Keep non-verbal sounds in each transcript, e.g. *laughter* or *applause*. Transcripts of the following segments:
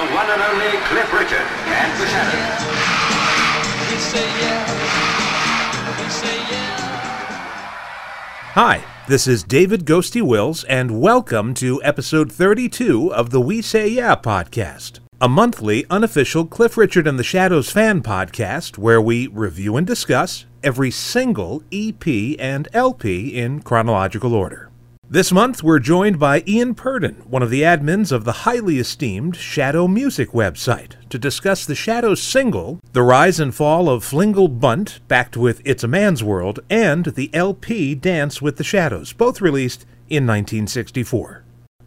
the one and only Cliff Richard and the Shadows. We say yeah. We say yeah. Hi, this is David Ghosty Wills, and welcome to episode 32 of the We Say Yeah podcast, a monthly unofficial Cliff Richard and the Shadows fan podcast where we review and discuss every single EP and LP in chronological order. This month, we're joined by Iain Purdon, one of the admins of the highly esteemed Shadowmusic website, to discuss the Shadows single, The Rise and Fall of Flingel Bunt, backed with It's a Man's World, and the LP Dance with the Shadows, both released in 1964.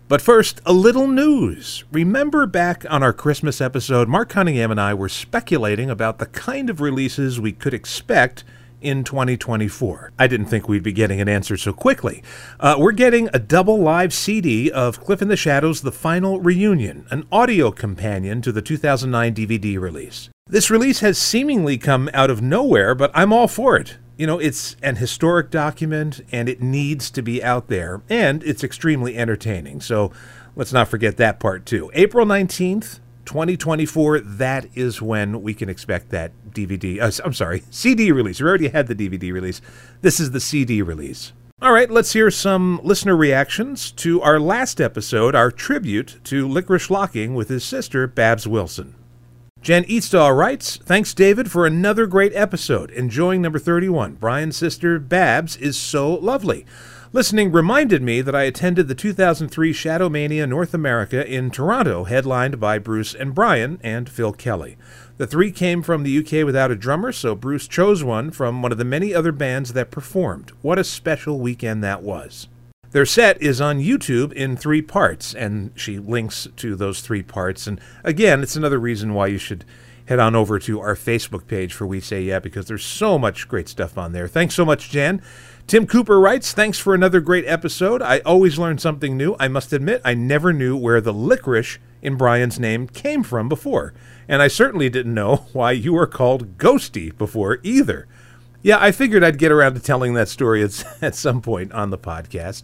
But first, a little news. Remember back on our Christmas episode, Mark Cunningham and I were speculating about the kind of releases we could expect in 2024. I didn't think we'd be getting an answer so quickly. Uh, we're getting a double live CD of Cliff in the Shadows The Final Reunion, an audio companion to the 2009 DVD release. This release has seemingly come out of nowhere, but I'm all for it. You know, it's an historic document and it needs to be out there, and it's extremely entertaining. So let's not forget that part too. April 19th, 2024, that is when we can expect that DVD. Uh, I'm sorry, *laughs* CD release. We already had the DVD release. This is the CD release. All right, let's hear some listener reactions to our last episode, our tribute to Licorice Locking with his sister, Babs Wilson. Jen Eastall writes, Thanks, David, for another great episode. Enjoying number 31. Brian's sister, Babs, is so lovely. Listening reminded me that I attended the 2003 Shadowmania North America in Toronto, headlined by Bruce and Brian and Phil Kelly. The three came from the UK without a drummer, so Bruce chose one from one of the many other bands that performed. What a special weekend that was. Their set is on YouTube in three parts, and she links to those three parts. And again, it's another reason why you should head on over to our Facebook page for We Say Yeah, because there's so much great stuff on there. Thanks so much, Jan. Tim Cooper writes, Thanks for another great episode. I always learn something new. I must admit, I never knew where the licorice in Brian's name came from before. And I certainly didn't know *laughs* why you were called Ghosty before either. Yeah, I figured I'd get around to telling that story at, *laughs* at some point on the podcast.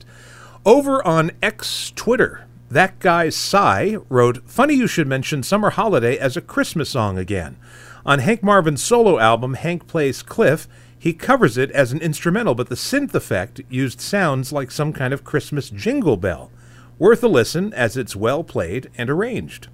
Over on X Twitter, that guy Cy wrote, Funny you should mention Summer Holiday as a Christmas song again. On Hank Marvin's solo album, Hank Plays Cliff, he covers it as an instrumental, but the synth effect used sounds like some kind of Christmas jingle bell. Worth a listen as it's well played and arranged.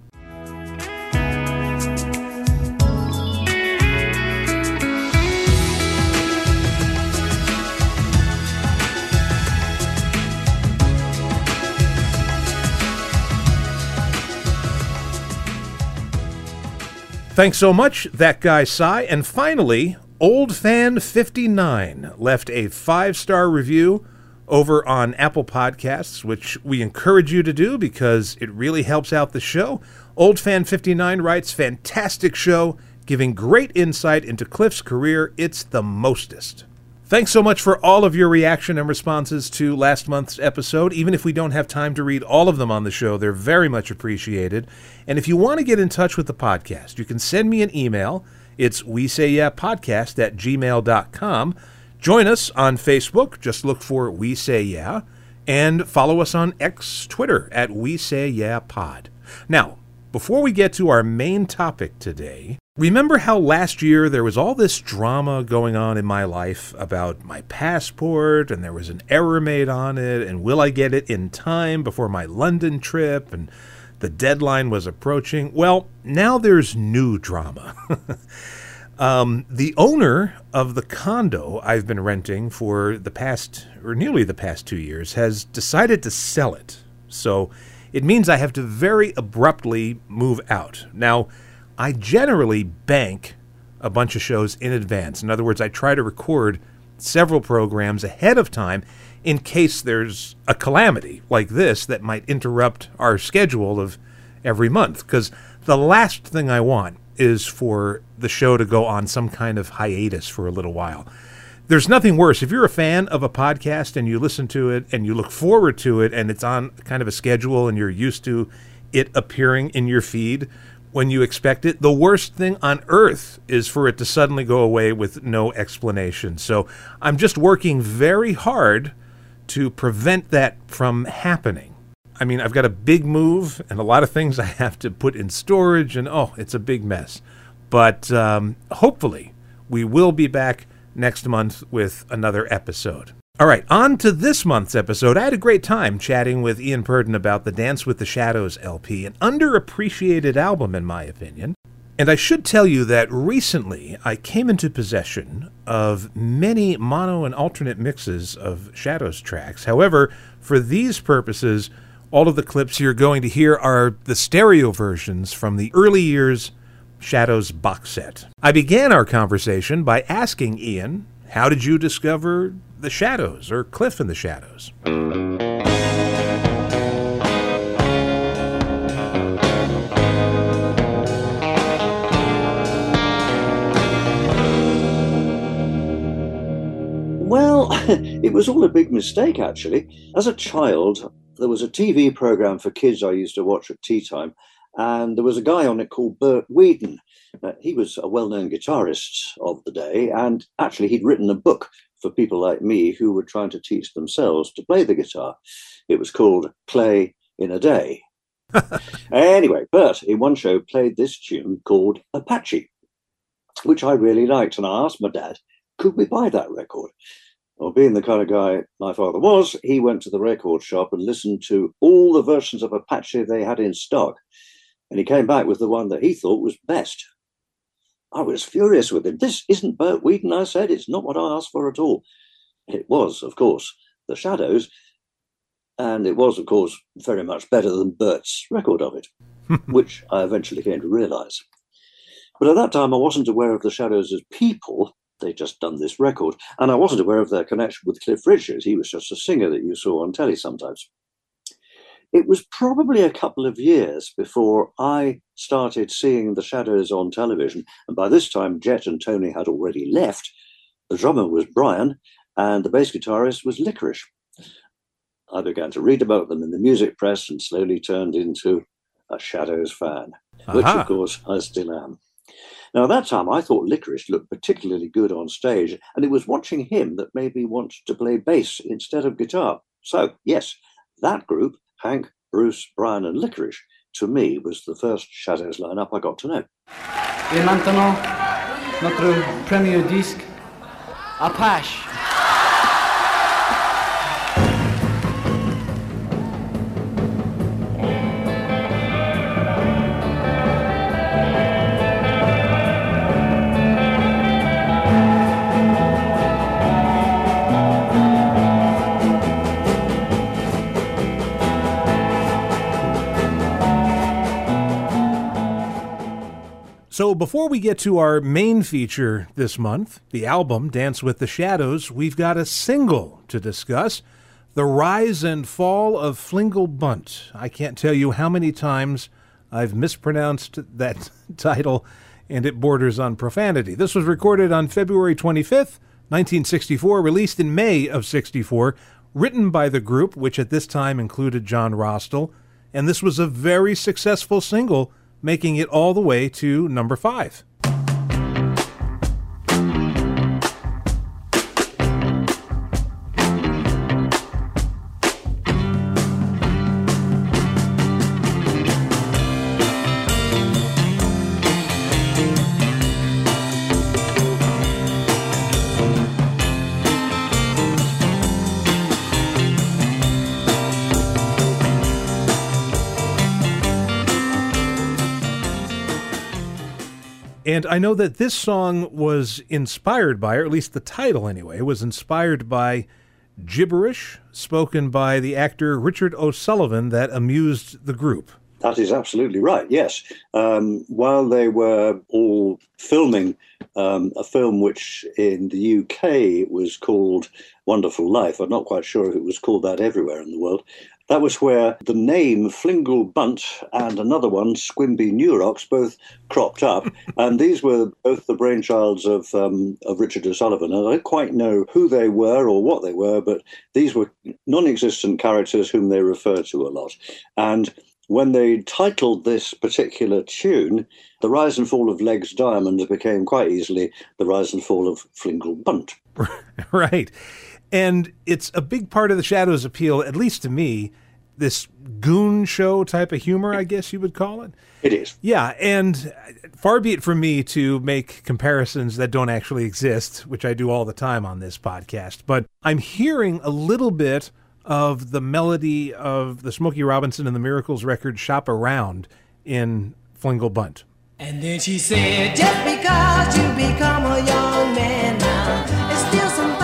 Thanks so much, that guy Cy. And finally, Old Fan 59 left a five star review over on Apple Podcasts, which we encourage you to do because it really helps out the show. Old Fan 59 writes, Fantastic show, giving great insight into Cliff's career. It's the mostest. Thanks so much for all of your reaction and responses to last month's episode. Even if we don't have time to read all of them on the show, they're very much appreciated. And if you want to get in touch with the podcast, you can send me an email. It's we say yeah podcast at gmail.com. Join us on Facebook. Just look for We Say Yeah. And follow us on X Twitter at We Say Yeah Pod. Now, before we get to our main topic today, remember how last year there was all this drama going on in my life about my passport and there was an error made on it and will I get it in time before my London trip and the deadline was approaching? Well, now there's new drama. *laughs* Um, the owner of the condo I've been renting for the past, or nearly the past two years, has decided to sell it. So it means I have to very abruptly move out. Now, I generally bank a bunch of shows in advance. In other words, I try to record several programs ahead of time in case there's a calamity like this that might interrupt our schedule of every month. Because the last thing I want is for the show to go on some kind of hiatus for a little while. There's nothing worse. If you're a fan of a podcast and you listen to it and you look forward to it and it's on kind of a schedule and you're used to it appearing in your feed when you expect it, the worst thing on earth is for it to suddenly go away with no explanation. So I'm just working very hard to prevent that from happening. I mean, I've got a big move and a lot of things I have to put in storage, and oh, it's a big mess. But um, hopefully, we will be back next month with another episode. All right, on to this month's episode. I had a great time chatting with Iain Purdon about the Dance with the Shadows LP, an underappreciated album, in my opinion. And I should tell you that recently I came into possession of many mono and alternate mixes of Shadows tracks. However, for these purposes, all of the clips you're going to hear are the stereo versions from the early years Shadows box set. I began our conversation by asking Iain, How did you discover the Shadows or Cliff in the Shadows? Well, *laughs* it was all a big mistake, actually. As a child, there was a TV program for kids I used to watch at tea time, and there was a guy on it called Bert Weedon. Uh, he was a well known guitarist of the day, and actually, he'd written a book for people like me who were trying to teach themselves to play the guitar. It was called Play in a Day. *laughs* anyway, Bert, in one show, played this tune called Apache, which I really liked, and I asked my dad, could we buy that record? Well, being the kind of guy my father was, he went to the record shop and listened to all the versions of Apache they had in stock. And he came back with the one that he thought was best. I was furious with him. This isn't Bert Weedon, I said. It's not what I asked for at all. It was, of course, The Shadows. And it was, of course, very much better than Bert's record of it, *laughs* which I eventually came to realize. But at that time, I wasn't aware of The Shadows as people they'd just done this record. And I wasn't aware of their connection with Cliff Richard. He was just a singer that you saw on telly sometimes. It was probably a couple of years before I started seeing the shadows on television. And by this time, Jet and Tony had already left. The drummer was Brian, and the bass guitarist was Licorice. I began to read about them in the music press and slowly turned into a Shadows fan, which, of course, I still am. Now, at that time, I thought Licorice looked particularly good on stage, and it was watching him that made me want to play bass instead of guitar. So, yes, that group, Hank, Bruce, Brian, and Licorice, to me was the first Shadows lineup I got to know. Et maintenant, notre premier disque, Apache. So, before we get to our main feature this month, the album Dance with the Shadows, we've got a single to discuss The Rise and Fall of Flingel Bunt. I can't tell you how many times I've mispronounced that *laughs* title, and it borders on profanity. This was recorded on February 25th, 1964, released in May of 64, written by the group, which at this time included John Rostill, and this was a very successful single making it all the way to number five. And I know that this song was inspired by, or at least the title anyway, was inspired by gibberish spoken by the actor Richard O'Sullivan that amused the group. That is absolutely right. Yes. Um, while they were all filming um, a film which in the UK was called Wonderful Life, I'm not quite sure if it was called that everywhere in the world. That was where the name Flingel Bunt and another one, Squimby Neurox, both cropped up. *laughs* and these were both the brainchilds of, um, of Richard O'Sullivan. And I don't quite know who they were or what they were, but these were non existent characters whom they refer to a lot. And when they titled this particular tune, The Rise and Fall of Legs Diamond became quite easily The Rise and Fall of Flingel Bunt. *laughs* right. And it's a big part of the Shadows' appeal, at least to me, this goon show type of humor, I guess you would call it. It is. Yeah, and far be it from me to make comparisons that don't actually exist, which I do all the time on this podcast, but I'm hearing a little bit of the melody of the Smokey Robinson and the Miracles record Shop Around in Flingel Bunt. And then she said, Just because you become a young man now, there's still some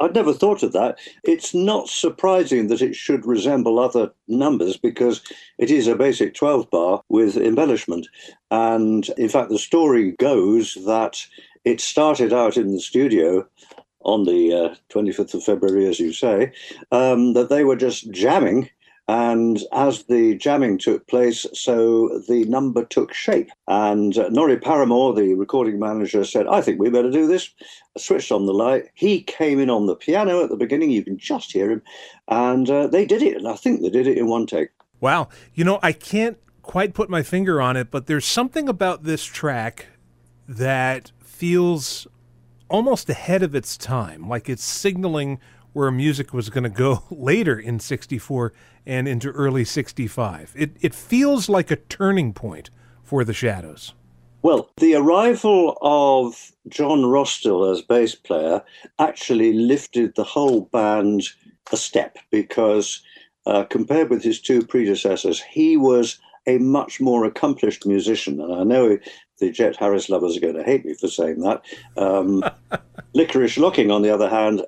I'd never thought of that. It's not surprising that it should resemble other numbers because it is a basic 12 bar with embellishment. And in fact, the story goes that it started out in the studio on the uh, 25th of February, as you say, um, that they were just jamming. And as the jamming took place, so the number took shape. And uh, Norrie Paramor, the recording manager, said, I think we better do this. I Switched on the light. He came in on the piano at the beginning. You can just hear him. And uh, they did it. And I think they did it in one take. Wow. You know, I can't quite put my finger on it, but there's something about this track that feels almost ahead of its time, like it's signaling where music was going to go *laughs* later in 64 and into early 65. It, it feels like a turning point for the Shadows. Well, the arrival of John Rostill as bass player actually lifted the whole band a step because, uh, compared with his two predecessors, he was a much more accomplished musician. And I know the Jet Harris lovers are going to hate me for saying that. Um, *laughs* Licorice Locking, on the other hand,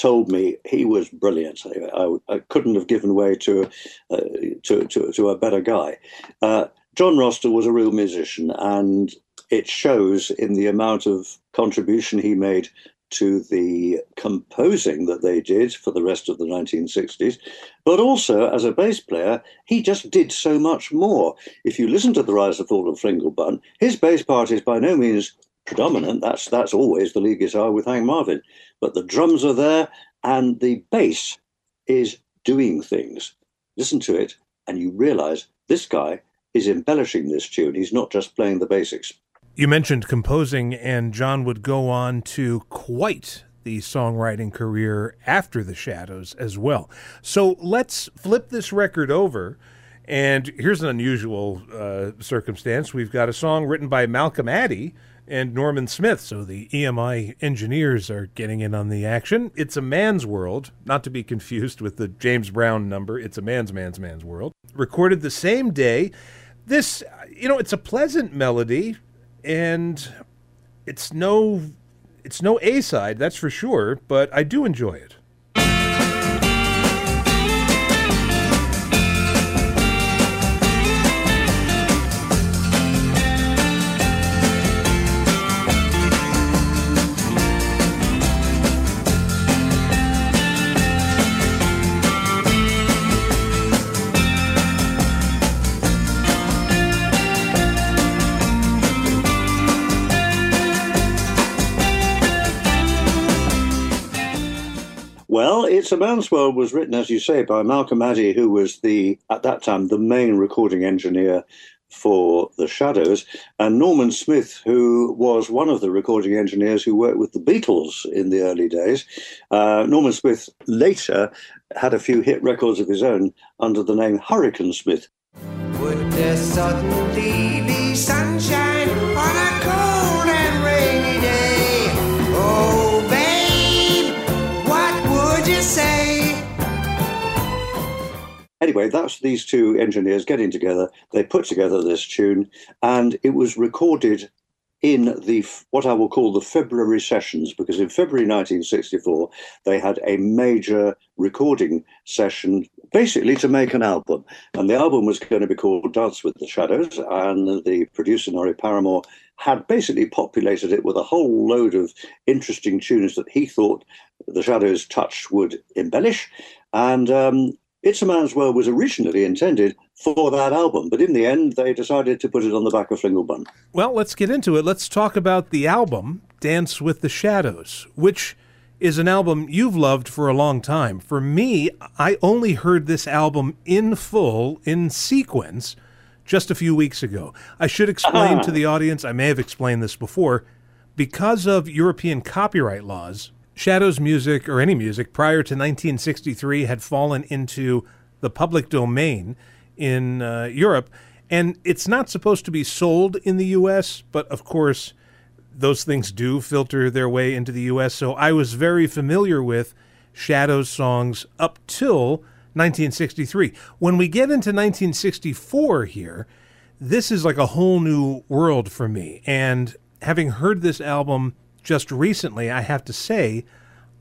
told me he was brilliant. I, I, I couldn't have given way to, uh, to, to, to a better guy. Uh, John Rostill was a real musician, and it shows in the amount of contribution he made to the composing that they did for the rest of the 1960s. But also, as a bass player, he just did so much more. If you listen to The Rise and Fall of Flingel Bunt, his bass part is by no means predominant. That's, that's always the lead guitar with Hank Marvin. But the drums are there, and the bass is doing things. Listen to it, and you realize this guy is embellishing this tune. He's not just playing the basics. You mentioned composing, and John would go on to quite the songwriting career after the Shadows as well. So let's flip this record over. And here's an unusual uh, circumstance. We've got a song written by Malcolm Addey and Norman Smith. So the EMI engineers are getting in on the action. It's a man's world, not to be confused with the James Brown number. It's a man's, man's, man's world. Recorded the same day. This, you know, it's a pleasant melody and it's no it's no A side, that's for sure, but I do enjoy it. It's a Man's World was written, as you say, by Malcolm Addey, who was the, at that time, the main recording engineer for The Shadows, and Norman Smith, who was one of the recording engineers who worked with the Beatles in the early days. Uh, Norman Smith later had a few hit records of his own under the name Hurricane Smith. Would there suddenly be sunshine Anyway, that's these two engineers getting together. They put together this tune, and it was recorded in the what I will call the February sessions, because in February 1964 they had a major recording session, basically to make an album, and the album was going to be called Dance with the Shadows, and the producer Norrie Paramor had basically populated it with a whole load of interesting tunes that he thought the Shadows' touch would embellish, and um, it's a Man's World was originally intended for that album, but in the end, they decided to put it on the back of Flingel Bunt. Well, let's get into it. Let's talk about the album, Dance with the Shadows, which is an album you've loved for a long time. For me, I only heard this album in full, in sequence, just a few weeks ago. I should explain Ah. to the audience, I may have explained this before. Because of European copyright laws, Shadows music or any music prior to 1963 had fallen into the public domain in uh, Europe, and it's not supposed to be sold in the U.S., but of course, those things do filter their way into the U.S., so I was very familiar with Shadows songs up till 1963. When we get into 1964 here, this is like a whole new world for me. And having heard this album just recently, I have to say,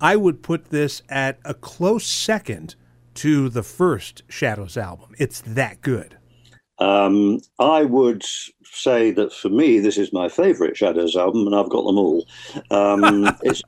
I would put this at a close second to the first Shadows album. It's that good. Um, I would say that for me, this is my favourite Shadows album, and I've got them all. Um, *laughs* it's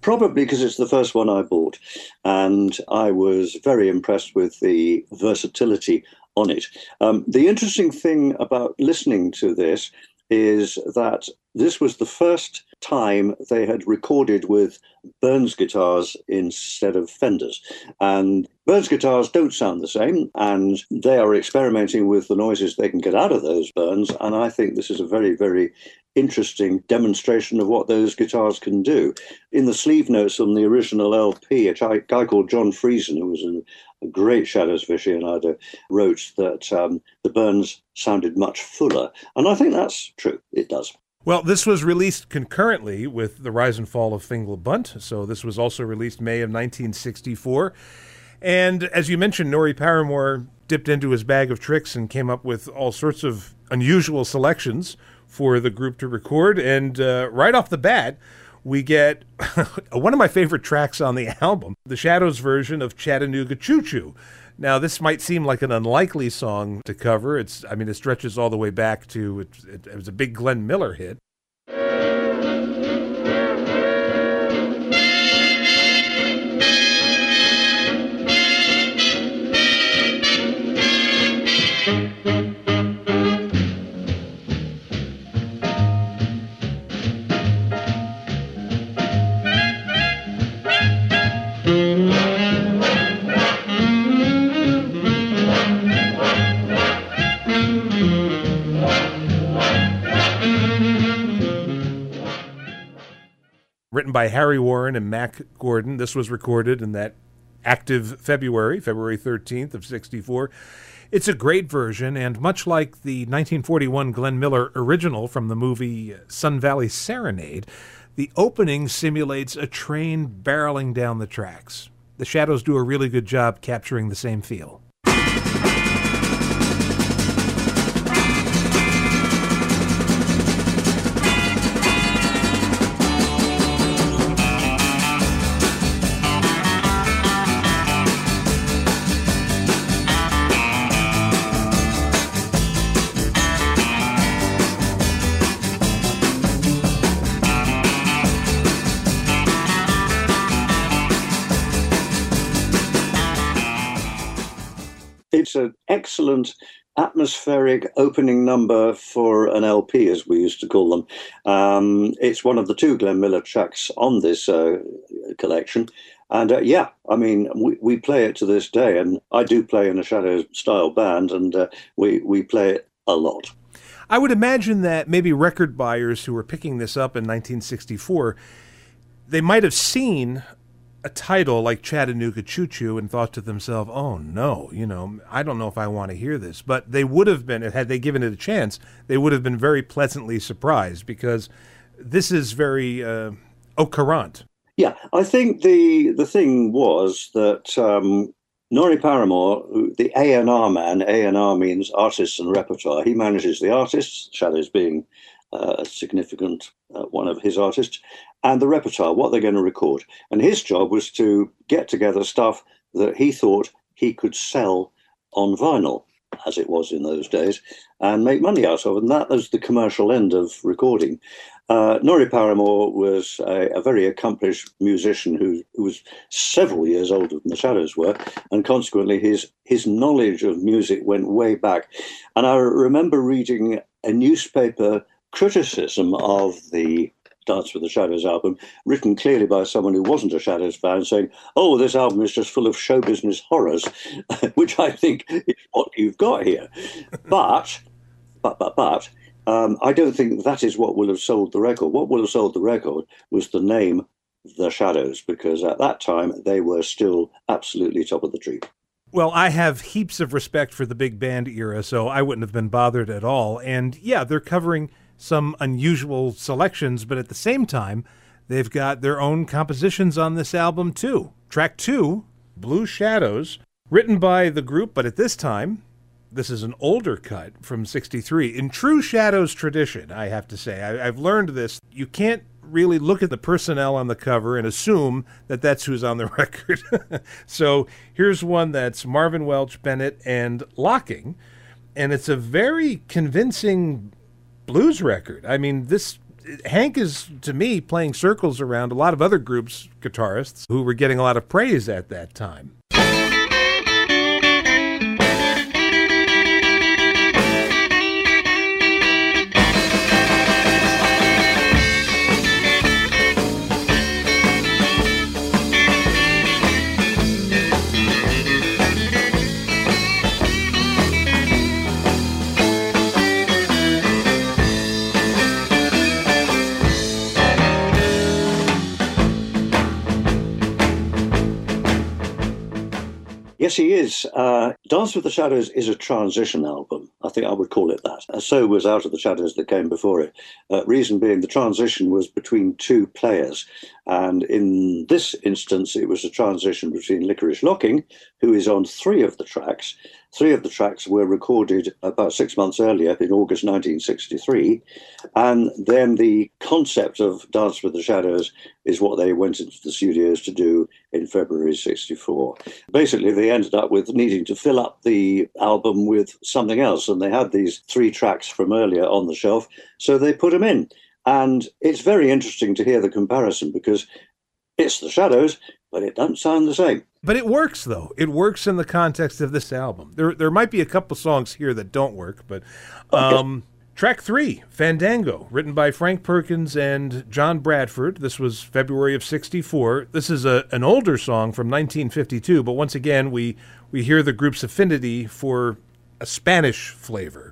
probably because it's the first one I bought, and I was very impressed with the versatility on it. Um, the interesting thing about listening to this is that this was the first time they had recorded with Burns guitars instead of Fenders. And Burns guitars don't sound the same, and they are experimenting with the noises they can get out of those Burns. And I think this is a very, very interesting demonstration of what those guitars can do. In the sleeve notes on the original LP, a guy called John Friesen, who was a, a great Shadows aficionado, wrote that um, the Burns sounded much fuller. And I think that's true. It does. Well, this was released concurrently with the rise and fall of Fingal Bunt, so this was also released May of 1964. And as you mentioned, Norrie Paramor dipped into his bag of tricks and came up with all sorts of unusual selections for the group to record. And uh, right off the bat, we get *laughs* one of my favorite tracks on the *laughs* album, the Shadows version of Chattanooga Choo Choo. Now, this might seem like an unlikely song to cover. It's, I mean, it stretches all the way back to it, it, it was a big Glenn Miller hit. Written by Harry Warren and Mack Gordon. This was recorded in that active February, February 13th of 64. It's a great version, and much like the 1941 Glenn Miller original from the movie Sun Valley Serenade, the opening simulates a train barreling down the tracks. The Shadows do a really good job capturing the same feel. It's an excellent atmospheric opening number for an LP, as we used to call them. Um, it's one of the two Glenn Miller tracks on this uh, collection. And uh, yeah, I mean, we, we play it to this day, and I do play in a Shadows style band, and uh, we, we play it a lot. I would imagine that maybe record buyers who were picking this up in 1964, they might have seen a title like Chattanooga Choo Choo and thought to themselves, "Oh no, you know, I don't know if I want to hear this." But they would have been had they given it a chance, they would have been very pleasantly surprised because this is very uh, au courant. Yeah, I think the the thing was that um, Norrie Paramor, the A and R man, A and R means artists and repertoire. He manages the artists, Shadows being uh, a significant uh, one of his artists, and the repertoire, what they're going to record. And his job was to get together stuff that he thought he could sell on vinyl, as it was in those days, and make money out of. And that was the commercial end of recording. Uh, Norrie Paramor was a, a very accomplished musician who, who was several years older than the Shadows were, and consequently his his knowledge of music went way back. And I remember reading a newspaper criticism of the Dance with the Shadows album, written clearly by someone who wasn't a Shadows fan, saying, "Oh, this album is just full of show business horrors," *laughs* which I think is what you've got here. *laughs* But, but, but, but, um, I don't think that is what will have sold the record. What will have sold the record was the name The Shadows, because at that time they were still absolutely top of the tree. Well, I have heaps of respect for the big band era, so I wouldn't have been bothered at all. And yeah, they're covering some unusual selections, but at the same time, they've got their own compositions on this album too. Track two, Blue Shadows, written by the group, but at this time, this is an older cut from 63. In true Shadows tradition, I have to say, I, I've learned this. You can't really look at the personnel on the cover and assume that that's who's on the *laughs* record. so here's one that's Marvin Welch, Bennett, and Locking. And it's a very convincing blues record. I mean, this Hank is to me playing circles around a lot of other groups guitarists who were getting a lot of praise at that time. Yes, he is. Uh, Dance with the Shadows is a transition album. I think I would call it that. So was Out of the Shadows that came before it. Uh, reason being, the transition was between two players. And in this instance, it was a transition between Licorice Locking, who is on three of the tracks. Three of the tracks were recorded about six months earlier in August 1963. And then the concept of Dance with the Shadows is what they went into the studios to do in February 64. Basically, they ended up with needing to fill up the album with something else. And they had these three tracks from earlier on the shelf. So they put them in. And it's very interesting to hear the comparison because it's the Shadows, but it doesn't sound the same. But it works though. It works in the context of this album. There there might be a couple songs here that don't work, but um track 3, Fandango, written by Frank Perkins and John Bradford. This was February of 64. This is a an older song from 1952, but once again we we hear the group's affinity for a Spanish flavor.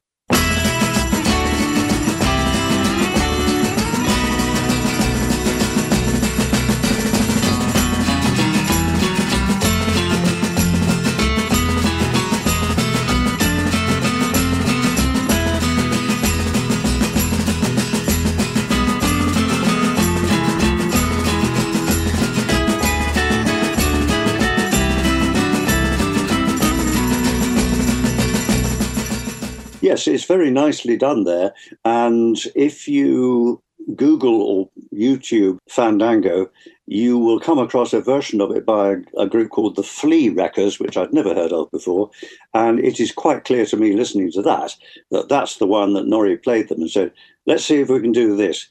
Yes, it's very nicely done there. And if you Google or YouTube Fandango, you will come across a version of it by a, group called the Flee-Rekkers, which I'd never heard of before. And it is quite clear to me listening to that that that's the one that Norrie played them and said, let's see if we can do this.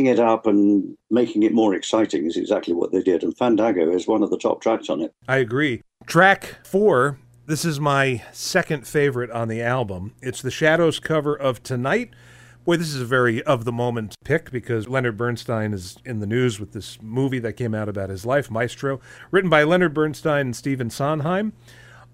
Speeding it up and making it more exciting is exactly what they did. And Fandango is one of the top tracks on it. I agree. Track four. This is my second favorite on the album. It's the Shadows cover of Tonight. Boy, this is a very of the moment pick because Leonard Bernstein is in the news with this movie that came out about his life, Maestro, written by Leonard Bernstein and Stephen Sondheim.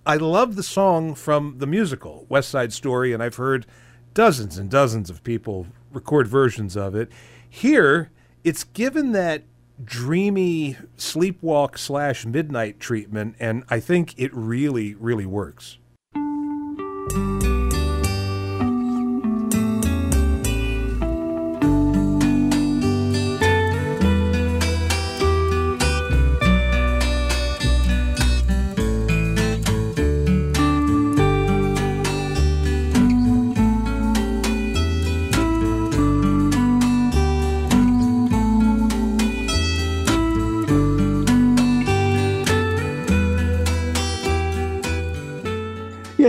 I love the song from the musical, West Side Story, and I've heard dozens and dozens of people record versions of it. Here, it's given that dreamy sleepwalk slash midnight treatment, and I think it really, really works.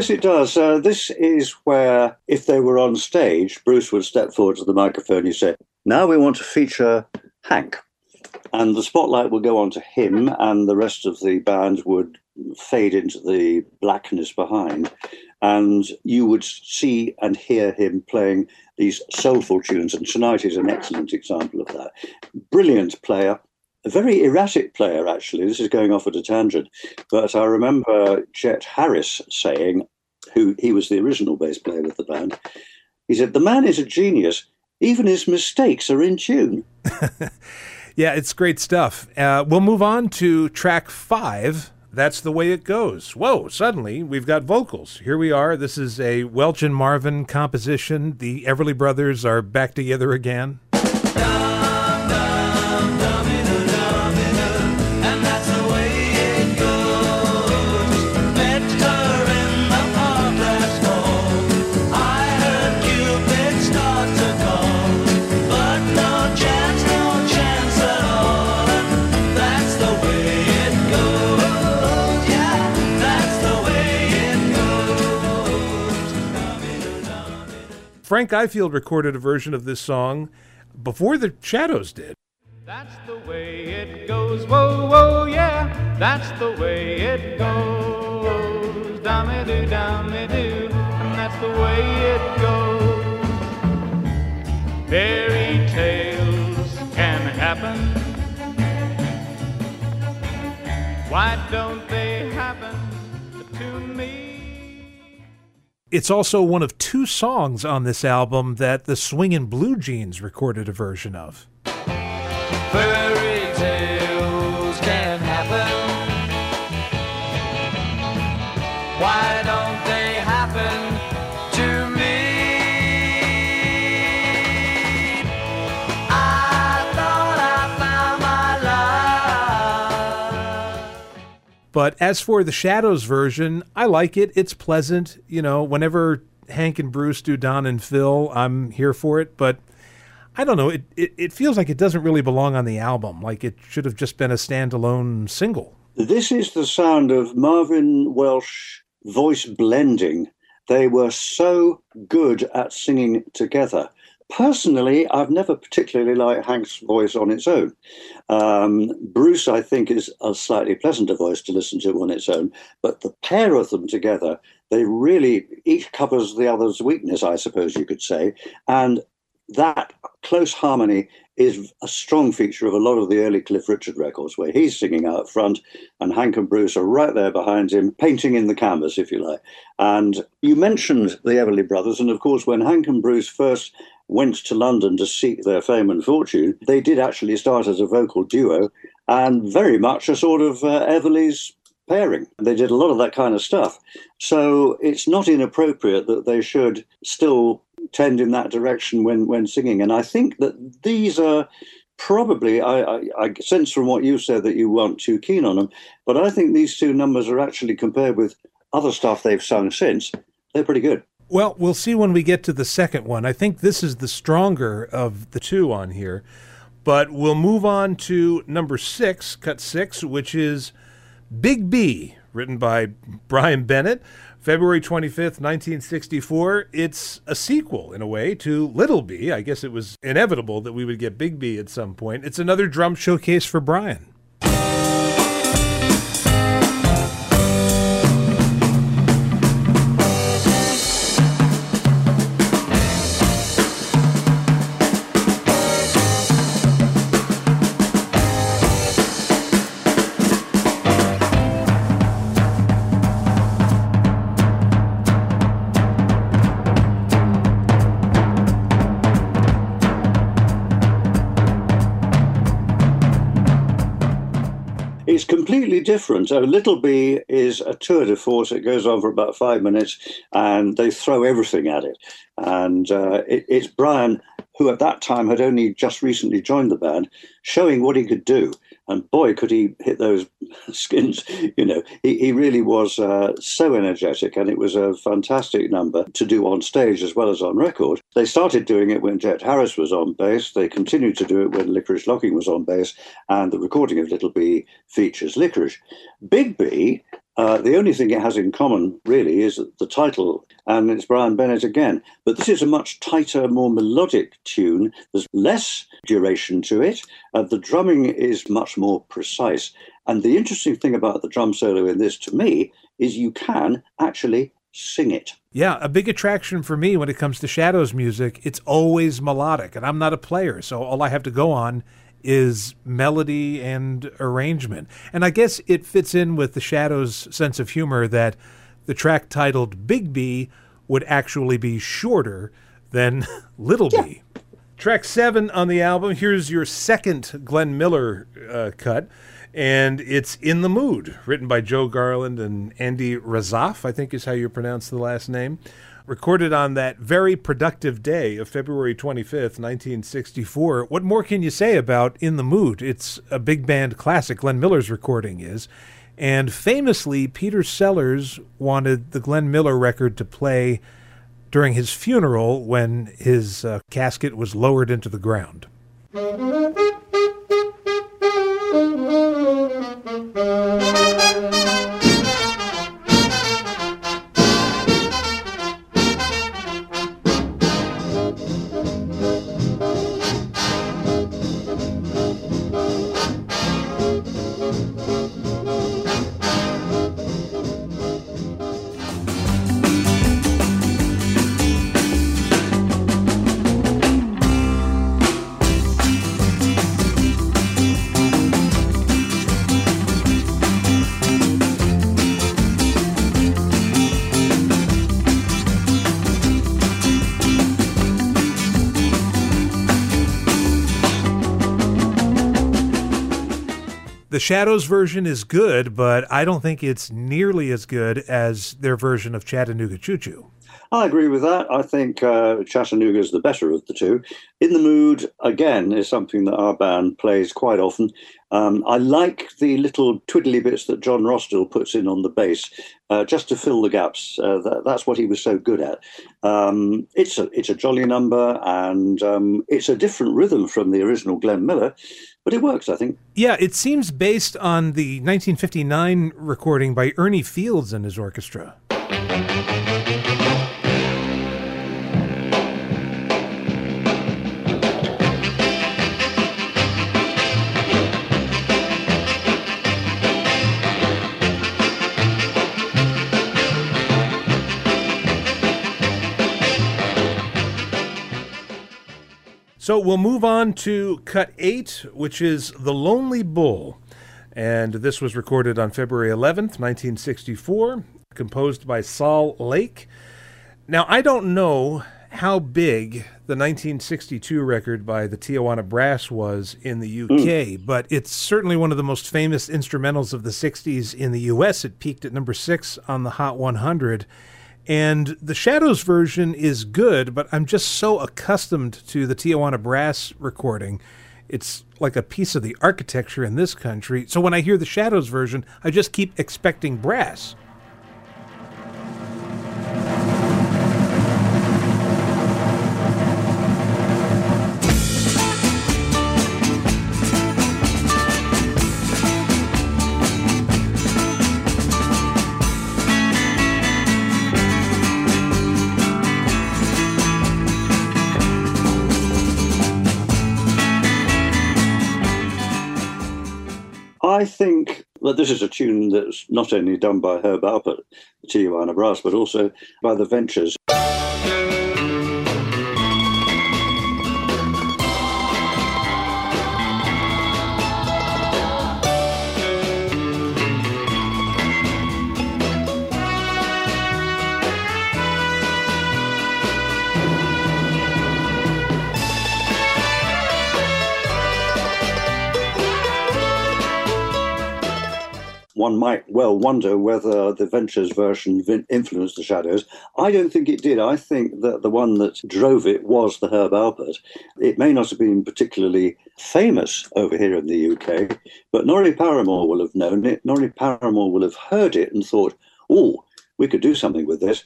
Yes, it does. Uh, this is where, if they were on stage, Bruce would step forward to the microphone. He said, "Now we want to feature Hank. And the spotlight would go on to him, and the rest of the band would fade into the blackness behind. And you would see and hear him playing these soulful tunes. And tonight is an excellent example of that. Brilliant player, a very erratic player, actually. This is going off at a tangent. But I remember Chet Harris saying, who he was the original bass player with the band, he said, The man is a genius. Even his mistakes are in tune. *laughs* Yeah, it's great stuff. Uh, we'll move on to track five. That's the way it goes. Whoa, suddenly we've got vocals. Here we are. This is a Welch and Marvin composition. The Everly Brothers are back together again. Frank Ifield recorded a version of this song before the Shadows did. That's the way it goes. Whoa, whoa, yeah. That's the way it goes. Dummy doo, dummy doo. And that's the way it goes. Fairy tales can happen. Why don't It's also one of two songs on this album that the Swingin' Blue Jeans recorded a version of. Fairy But as for the Shadows version, I like it. It's pleasant. You know, whenever Hank and Bruce do Don and Phil, I'm here for it. But I don't know. It, it, it feels like it doesn't really belong on the album. Like it should have just been a standalone single. This is the sound of Marvin Welch voice blending. They were so good at singing together. Personally, I've never particularly liked Hank's voice on its own. Um, Bruce, I think, is a slightly pleasanter voice to listen to on its own, but the pair of them together, they really each covers the other's weakness, I suppose you could say. And that close harmony is a strong feature of a lot of the early Cliff Richard records, where he's singing out front and Hank and Bruce are right there behind him, painting in the canvas, if you like. And you mentioned the Everly Brothers, and of course, when Hank and Bruce first went to London to seek their fame and fortune, they did actually start as a vocal duo and very much a sort of uh, Everly's pairing. They did a lot of that kind of stuff. So it's not inappropriate that they should still tend in that direction when, when singing. And I think that these are probably, I, I, I sense from what you said that you weren't too keen on them, but I think these two numbers are actually compared with other stuff they've sung since, they're pretty good. Well, we'll see when we get to the second one. I think this is the stronger of the two on here. But we'll move on to number six, cut six, which is Big B, written by Brian Bennett, February 25th, 1964. It's a sequel, in a way, to Little B. I guess it was inevitable that we would get Big B at some point. It's another drum showcase for Brian. Completely different. A Little B is a tour de force. It goes on for about five minutes, and they throw everything at it. And uh, it, it's Brian, who at that time had only just recently joined the band, showing what he could do. And boy, could he hit those *laughs* skins! You know, he, he really was uh, so energetic, and it was a fantastic number to do on stage as well as on record. They started doing it when Jet Harris was on bass. They continued to do it when Licorice Locking was on bass, and the recording of Little B features Licorice. Big B Uh, the only thing it has in common, really, is the title, and it's Brian Bennett again. But this is a much tighter, more melodic tune. There's less duration to it. Uh, the drumming is much more precise. And the interesting thing about the drum solo in this, to me, is you can actually sing it. Yeah, a big attraction for me when it comes to Shadows music, it's always melodic, and I'm not a player, so all I have to go on is melody and arrangement. And I guess it fits in with the Shadows' sense of humor that the track titled Big B would actually be shorter than *laughs* Little B. Track seven on the album. Here's your second Glenn Miller uh, cut, and it's In the Mood, written by Joe Garland and Andy Razaf, I think is how you pronounce the last name. Recorded on that very productive day of February 25th, 1964. What more can you say about In the Mood? It's a big band classic. Glenn Miller's recording is. And famously, Peter Sellers wanted the Glenn Miller record to play during his funeral when his uh, casket was lowered into the ground. *laughs* The Shadows version is good, but I don't think it's nearly as good as their version of Chattanooga Choo Choo. I agree with that. I think uh, Chattanooga is the better of the two. In the Mood, again, is something that our band plays quite often. Um, I like the little twiddly bits that John Rostill puts in on the bass, uh, just to fill the gaps. Uh, that, that's what he was so good at. Um, it's a it's a jolly number, and um, it's a different rhythm from the original Glenn Miller, but it works. I think. Yeah, it seems based on the 1959 recording by Ernie Fields and his orchestra. So we'll move on to cut eight, which is The Lonely Bull. And this was recorded on February 11th, 1964, composed by Sol Lake. Now, I don't know how big the 1962 record by the Tijuana Brass was in the UK, mm. but it's certainly one of the most famous instrumentals of the 60s in the US. It peaked at number six on the Hot 100. And the Shadows version is good, but I'm just so accustomed to the Tijuana Brass recording. It's like a piece of the architecture in this country. So when I hear the Shadows version, I just keep expecting brass. That this is a tune that's not only done by Herb Alpert, the Tijuana Brass, but also by the Ventures. One might well wonder whether the Ventures version influenced the Shadows. I don't think it did. I think that the one that drove it was the Herb Alpert. It may not have been particularly famous over here in the UK, but Norrie Paramor will have known it. Norrie Paramor will have heard it and thought, oh, we could do something with this.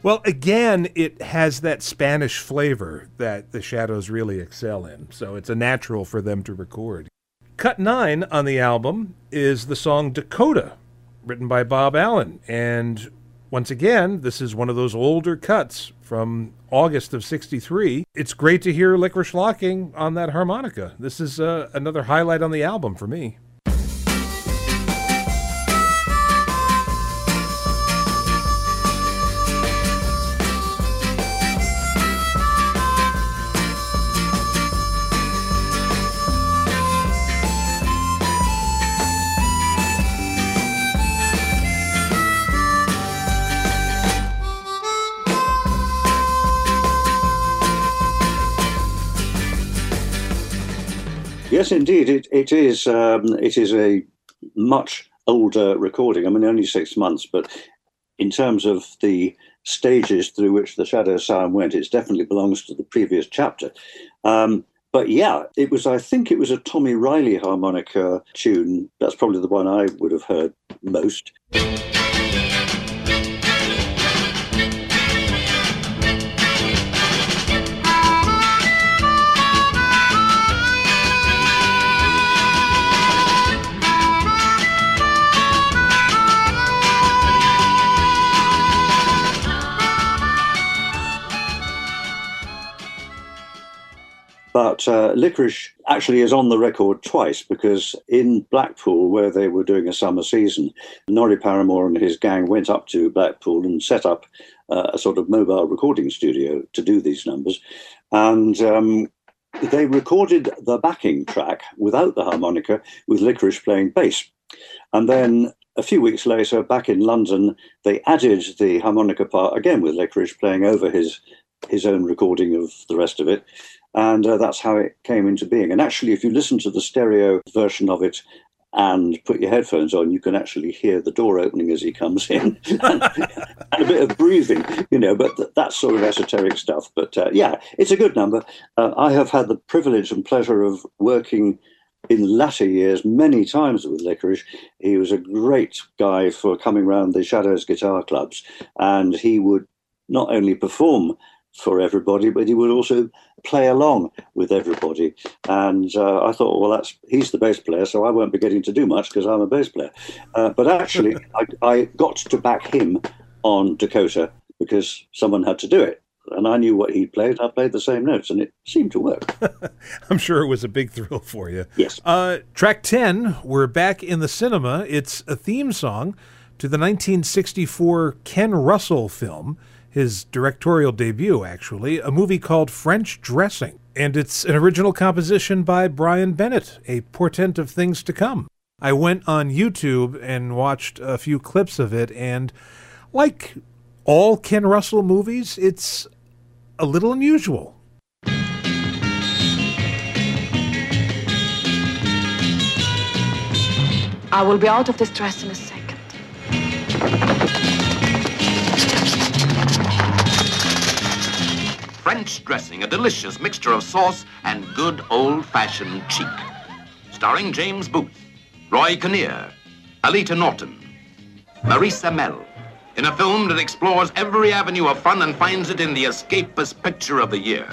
Well, again, it has that Spanish flavor that the Shadows really excel in, so it's a natural for them to record. Cut 9 on the album is the song Dakota, written by Bob Allen. And once again, this is one of those older cuts from August of 63. It's great to hear Licorice Locking on that harmonica. This is uh, another highlight on the album for me. Yes, indeed, it, it is. Um, it is a much older recording. I mean, only six months, but in terms of the stages through which the Shadow Sound went, it definitely belongs to the previous chapter. Um, but yeah, it was. I think it was a Tommy Reilly harmonica tune. That's probably the one I would have heard most. But uh, Licorice actually is on the record twice because in Blackpool, where they were doing a summer season, Norrie Paramor and his gang went up to Blackpool and set up uh, a sort of mobile recording studio to do these numbers. And um, they recorded the backing track without the harmonica with Licorice playing bass. And then a few weeks later, back in London, they added the harmonica part again with Licorice playing over his his own recording of the rest of it. And uh, that's how it came into being. And actually, if you listen to the stereo version of it and put your headphones on, you can actually hear the door opening as he comes in and, *laughs* and a bit of breathing, you know, but th- that's sort of esoteric stuff. But uh, yeah, it's a good number. Uh, I have had the privilege and pleasure of working in latter years many times with Licorice. He was a great guy for coming round the Shadows guitar clubs, and he would not only perform for everybody, but he would also play along with everybody. And uh, I thought, well, that's he's the bass player, so I won't be getting to do much because I'm a bass player. Uh, but actually, *laughs* I, I got to back him on Dakota because someone had to do it. And I knew what he played. I played the same notes, and it seemed to work. *laughs* I'm sure it was a big thrill for you. Yes. Uh, track 10, we're back in the cinema. It's a theme song to the 1964 Ken Russell film, his directorial debut, actually, a movie called French Dressing. And it's an original composition by Brian Bennett, a portent of things to come. I went on YouTube and watched a few clips of it, and like all Ken Russell movies, it's a little unusual. I will be out of this dress in a second. French dressing, a delicious mixture of sauce and good old-fashioned cheek. Starring James Booth, Roy Kinnear, Alita Naughton, Marisa Mell, in a film that explores every avenue of fun and finds it in the escapist picture of the year.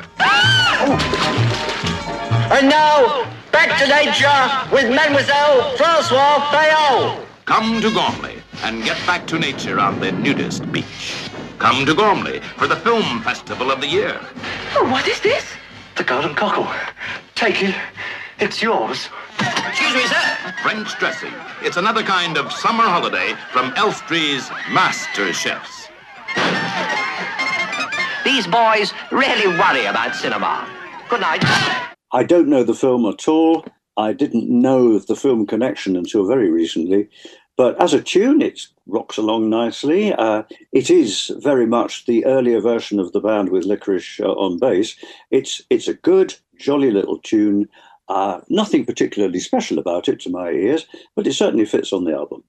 And now, back to nature with Mademoiselle Francois Bayot. Come to Gormley and get back to nature on the nudist beach. Come to Gormley for the film festival of the year. Oh, what is this? The golden cockle. Take it. It's yours. Excuse me, sir. French dressing. It's another kind of summer holiday from Elstree's master chefs. These boys really worry about cinema. Good night. I don't know the film at all. I didn't know of the film connection until very recently. But as a tune, it rocks along nicely. Uh, it is very much the earlier version of the band with Licorice uh, on bass. It's it's a good, jolly little tune. Uh, nothing particularly special about it to my ears, but it certainly fits on the album.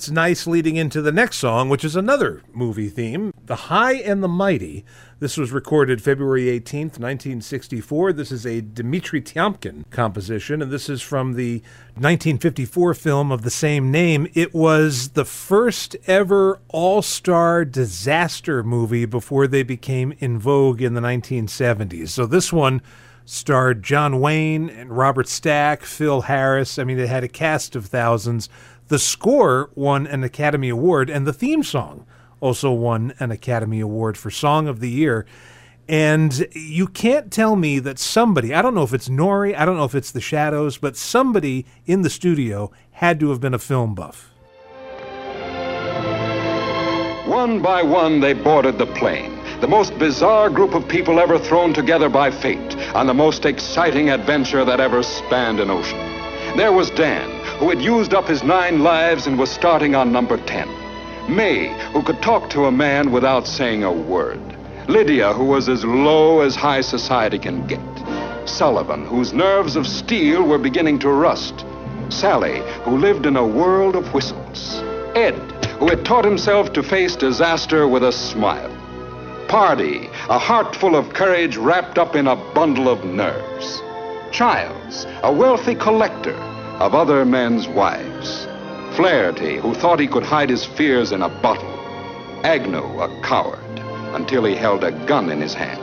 It's nice leading into the next song, which is another movie theme The High and the Mighty. This was recorded February 18th, 1964. This is a Dmitri Tiomkin composition, and this is from the 1954 film of the same name. It was the first ever all star disaster movie before they became in vogue in the 1970s. So this one starred John Wayne and Robert Stack, Phil Harris. I mean, it had a cast of thousands. The score won an Academy Award, and the theme song also won an Academy Award for Song of the Year. And you can't tell me that somebody, I don't know if it's Norrie, I don't know if it's the Shadows, but somebody in the studio had to have been a film buff. One by one, they boarded the plane. The most bizarre group of people ever thrown together by fate on the most exciting adventure that ever spanned an ocean. There was Dan, who had used up his nine lives and was starting on number 10. May, who could talk to a man without saying a word. Lydia, who was as low as high society can get. Sullivan, whose nerves of steel were beginning to rust. Sally, who lived in a world of whistles. Ed, who had taught himself to face disaster with a smile. Party, a heart full of courage wrapped up in a bundle of nerves. Childs, a wealthy collector of other men's wives. Flaherty, who thought he could hide his fears in a bottle. Agnew, a coward, until he held a gun in his hand.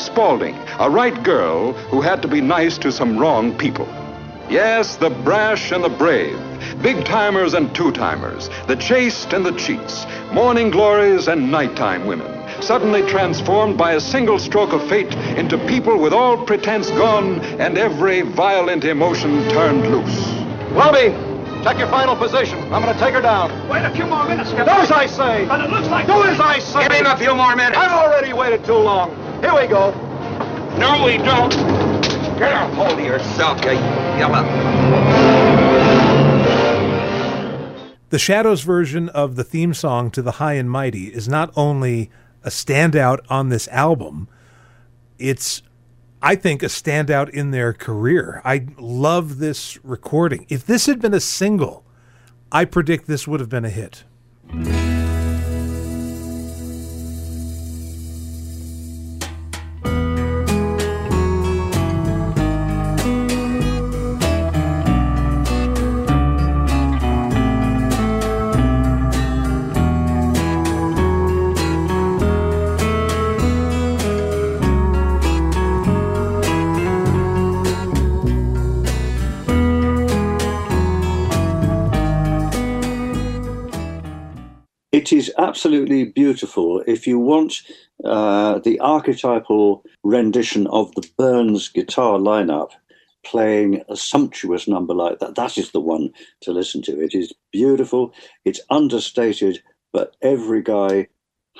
Spaulding, a right girl who had to be nice to some wrong people. Yes, the brash and the brave, big timers and two timers, the chaste and the cheats, morning glories and nighttime women, suddenly transformed by a single stroke of fate into people with all pretense gone and every violent emotion turned loose. Welby, check your final position. I'm going to take her down. Wait a few more minutes, Do as I say. But it looks like... Do as I say. Give him a few more minutes. I've already waited too long. Here we go. No, we don't. Get a hold of yourself, you yellow. The Shadows version of the theme song to The High and Mighty is not only a standout on this album, it's, I think, a standout in their career. I love this recording. If this had been a single, I predict this would have been a hit. Absolutely beautiful. If you want uh, the archetypal rendition of the Burns guitar lineup playing a sumptuous number like that, that is the one to listen to. It is beautiful, it's understated, but every guy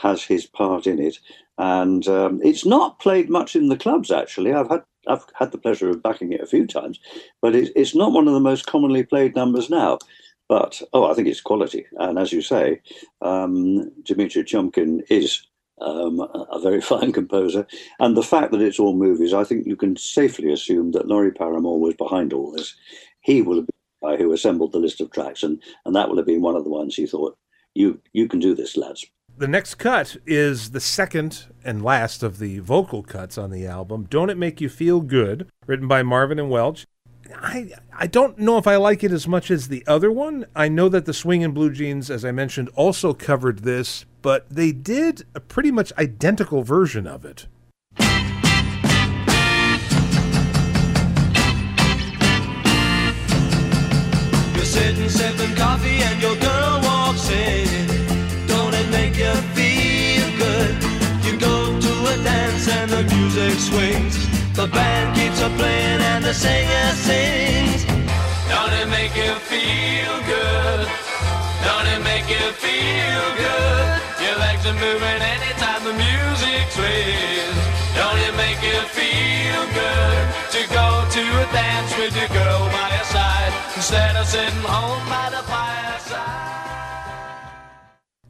has his part in it. And um, it's not played much in the clubs, actually. I've had I've had the pleasure of backing it a few times, but it, it's not one of the most commonly played numbers now. But oh, I think it's quality, and as you say, um, Dmitri Tiomkin is um, a a very *laughs* fine composer. And the fact that it's all movies, I think you can safely assume that Norrie Paramor was behind all this. He will have been the guy who assembled the list of tracks, and and that will have been one of the ones he thought, "You you can do this, lads." The next cut is the second and last of the vocal cuts on the album. Don't It Make You Feel Good, written by Marvin and Welch. I I don't know if I like it as much as the other one. I know that the Swinging Blue Jeans, as I mentioned, also covered this, but they did a pretty much identical version of it. You're sitting sipping coffee and your girl walks in. Don't it make you feel good? You go to a dance and the music swings. The band keeps on playing and the singer sings. Don't it make you feel good? Don't it make you feel good? Your legs are moving anytime the music sways. Don't it make you feel good to go to a dance with your girl by your side instead of sitting home by the fireside?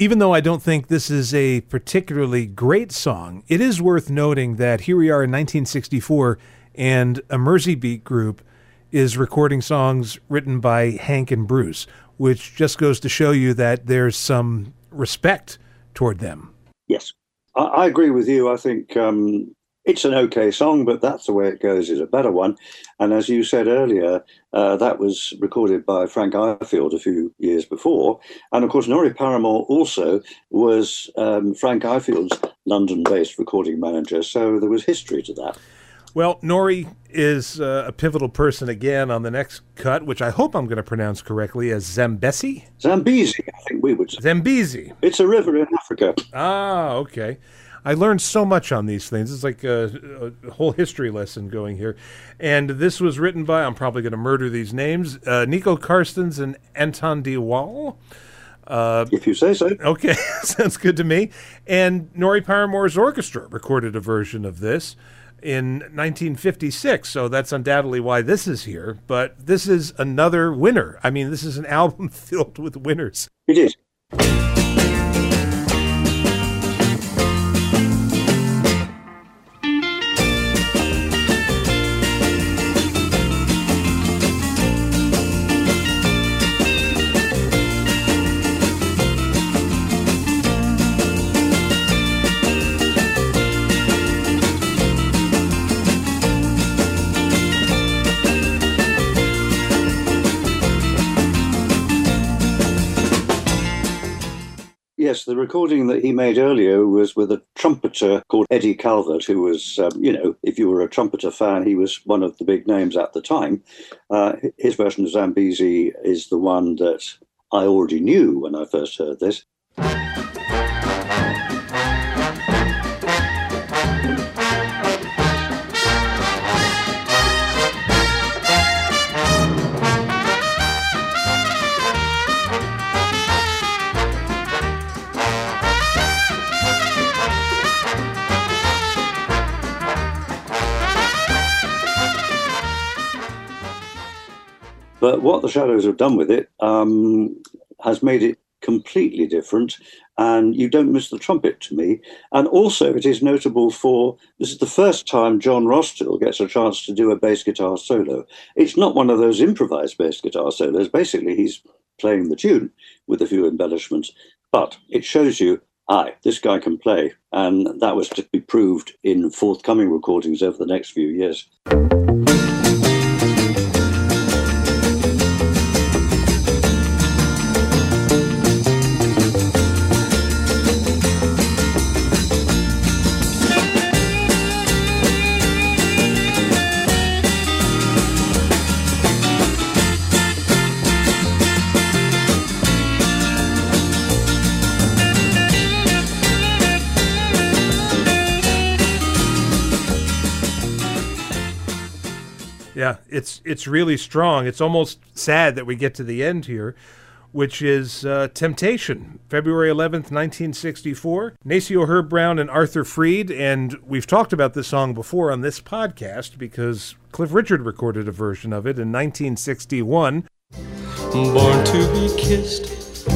Even though I don't think this is a particularly great song, it is worth noting that here we are in 1964 and a Mersey Beat group is recording songs written by Hank and Bruce. which just goes to show you that there's some respect toward them. Yes, I, agree with you. I think um, it's an okay song, but that's the way it goes is a better one. And as you said earlier, uh, that was recorded by Frank Ifield a few years before. And of course, Norrie Paramor also was um, Frank Ifield's London based recording manager. So there was history to that. Well, Norrie is uh, a pivotal person again on the next cut, which I hope I'm going to pronounce correctly as Zambesi. Zambezi, I think we would say. Zambezi. It's a river in Africa. Ah, okay. I learned so much on these things. It's like a, a whole history lesson going here. And this was written by, I'm probably going to murder these names, uh, Nico Carstens and Anton de Waal. Uh, if you say so. Okay, *laughs* sounds good to me. And Norrie Paramor's orchestra recorded a version of this in 1956, so that's undoubtedly why this is here. But this is another winner. I mean, this is an *laughs* album filled with winners. It is. Yes, the recording that he made earlier was with a trumpeter called Eddie Calvert, who was, um, you know, if you were a trumpeter fan, he was one of the big names at the time. Uh, his version of Zambezi is the one that I already knew when I first heard this. But what the Shadows have done with it um, has made it completely different, and you don't miss the trumpet to me. And also, it is notable for this is the first time John Rostill gets a chance to do a bass guitar solo. It's not one of those improvised bass guitar solos. Basically, he's playing the tune with a few embellishments, but it shows you. Aye, this guy can play, and that was to be proved in forthcoming recordings over the next few years. Yeah, it's it's really strong. It's almost sad that we get to the end here, which is uh, Temptation, February 11th, 1964. Nacio Herb Brown and Arthur Freed, and we've talked about this song before on this podcast because Cliff Richard recorded a version of it in 1961. Born to be kissed,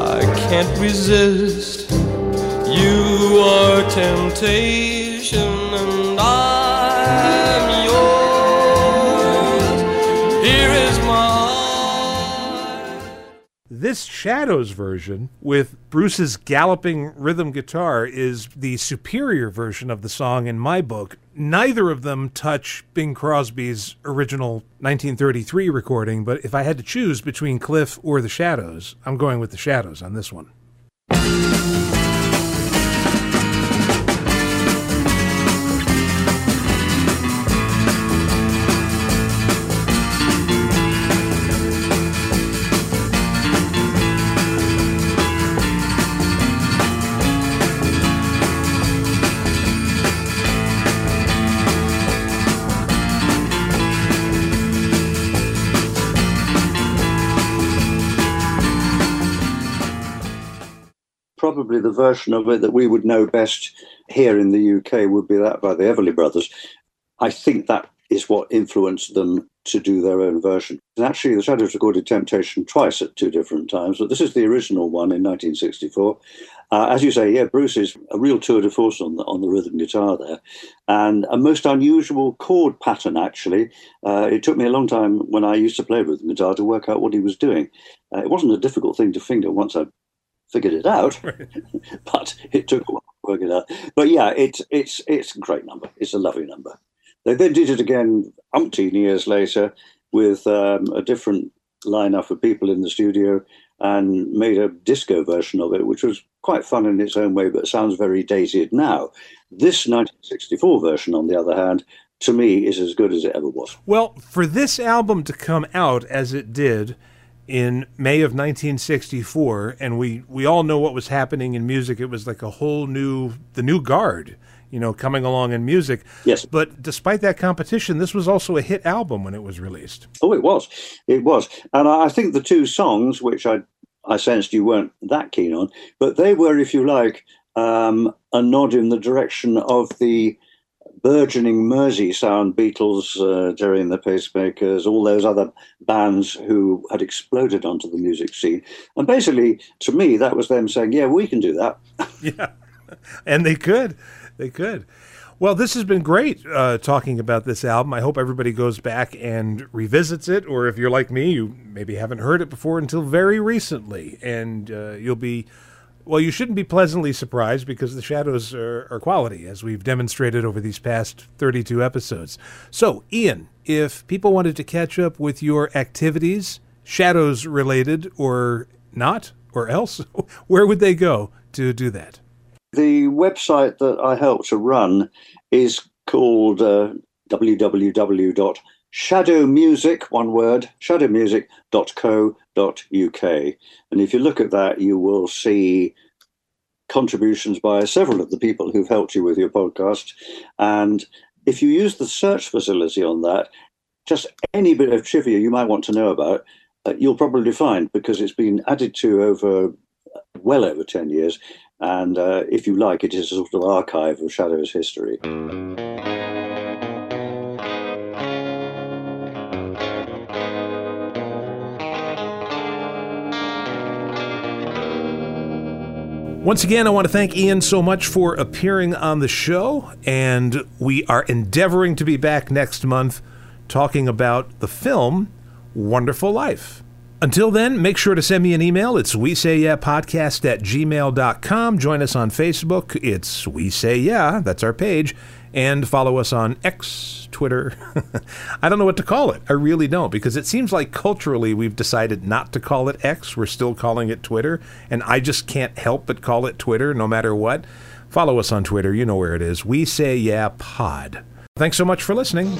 I can't resist. You are temptation, and I'm This Shadows version with Bruce's galloping rhythm guitar is the superior version of the song in my book. Neither of them touch Bing Crosby's original 1933 recording, but if I had to choose between Cliff or the Shadows, I'm going with the Shadows on this one. Probably the version of it that we would know best here in the UK would be that by the Everly Brothers. I think that is what influenced them to do their own version. And actually, the Shadows recorded Temptation twice at two different times, but this is the original one in 1964. Uh, as you say, yeah, Bruce is a real tour de force on the, on the rhythm guitar there, and a most unusual chord pattern. Actually, uh, it took me a long time when I used to play rhythm guitar to work out what he was doing. Uh, it wasn't a difficult thing to finger once I figured it out, *laughs* but it took a while to work it out. But yeah, it's it's it's a great number. It's a lovely number. They then did it again umpteen years later with um, a different lineup of people in the studio and made a disco version of it, which was quite fun in its own way, but sounds very dated now. This 1964 version, on the other hand, to me is as good as it ever was. Well, for this album to come out as it did in May of 1964, and we, we all know what was happening in music. It was like a whole new, the new guard, you know, coming along in music. Yes. But despite that competition, this was also a hit album when it was released. Oh, it was. It was. And I I think the two songs, which I, I sensed you weren't that keen on, but they were, if you like, um, a nod in the direction of the burgeoning Mersey sound Beatles, uh, Gerry and the Pacemakers, all those other bands who had exploded onto the music scene. And basically, to me, that was them saying, yeah, we can do that. *laughs* yeah. And they could. They could. Well, this has been great uh, talking about this album. I hope everybody goes back and revisits it, or if you're like me, you maybe haven't heard it before until very recently, and uh, you'll be. Well, you shouldn't be pleasantly surprised because the shadows are, are quality, as we've demonstrated over these past 32 episodes. So, Iain, if people wanted to catch up with your activities, shadows related or not, or else, *laughs* where would they go to do that? The website that I help to run is called uh, www.shadowmusic, one word, shadowmusic.co.uk. And if you look at that, you will see contributions by several of the people who've helped you with your podcast. And if you use the search facility on that, just any bit of trivia you might want to know about, uh, you'll probably find because it's been added to over well over 10 years. And uh, if you like, it is a sort of archive of Shadow's history. Once again, I want to thank Iain so much for appearing on the show, and we are endeavoring to be back next month talking about the film Wonderful Life. Until then, make sure to send me an email. It's we say yeah podcast at gmail.com. Join us on Facebook. It's we say yeah, that's our page. And follow us on X, Twitter. *laughs* I don't know what to call it. I really don't, because it seems like culturally we've decided not to call it X. We're still calling it Twitter. And I just can't help but call it Twitter no matter what. Follow us on Twitter. You know where it is. We say yeah pod. Thanks so much for listening.